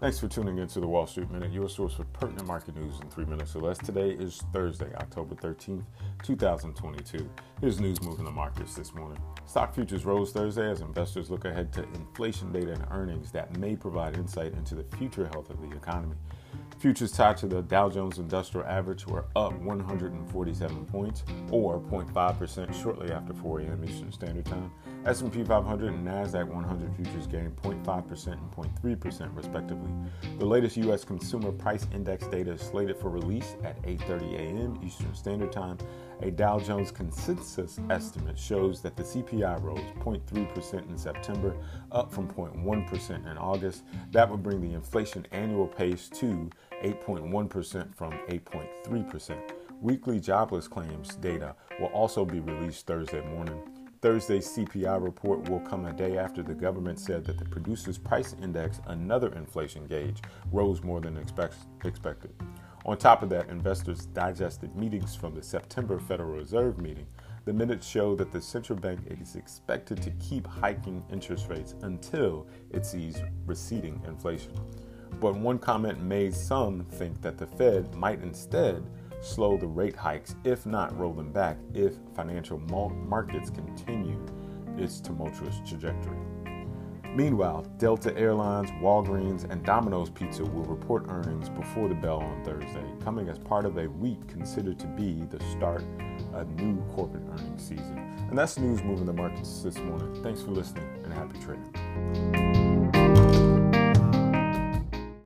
Thanks for tuning into the Wall Street Minute, your source for pertinent market news in three minutes or less. Today is Thursday, October 13th, 2022. Here's news moving the markets this morning. Stock futures rose Thursday as investors look ahead to inflation data and earnings that may provide insight into the future health of the economy. Futures tied to the Dow Jones Industrial Average were up 147 points, or 0.5% shortly after 4 a.m. Eastern Standard Time. S&P 500 and Nasdaq 100 futures gained 0.5% and 0.3% respectively. The latest U.S. Consumer Price Index data is slated for release at 8:30 a.m. Eastern Standard Time. A Dow Jones consensus estimate shows that the CPI rose 0.3% in September, up from 0.1% in August. That would bring the inflation annual pace to 8.1% from 8.3%. Weekly jobless claims data will also be released Thursday morning. Thursday's CPI report will come a day after the government said that the Producers Price Index, another inflation gauge, rose more than expect- expected. On top of that, investors digested meetings from the September Federal Reserve meeting. The minutes show that the central bank is expected to keep hiking interest rates until it sees receding inflation. But one comment made some think that the Fed might instead slow the rate hikes, if not roll them back, if financial markets continue its tumultuous trajectory. Meanwhile, Delta Airlines, Walgreens, and Domino's Pizza will report earnings before the bell on Thursday, coming as part of a week considered to be the start of new corporate earnings season. And that's news moving the markets this morning. Thanks for listening and happy trading.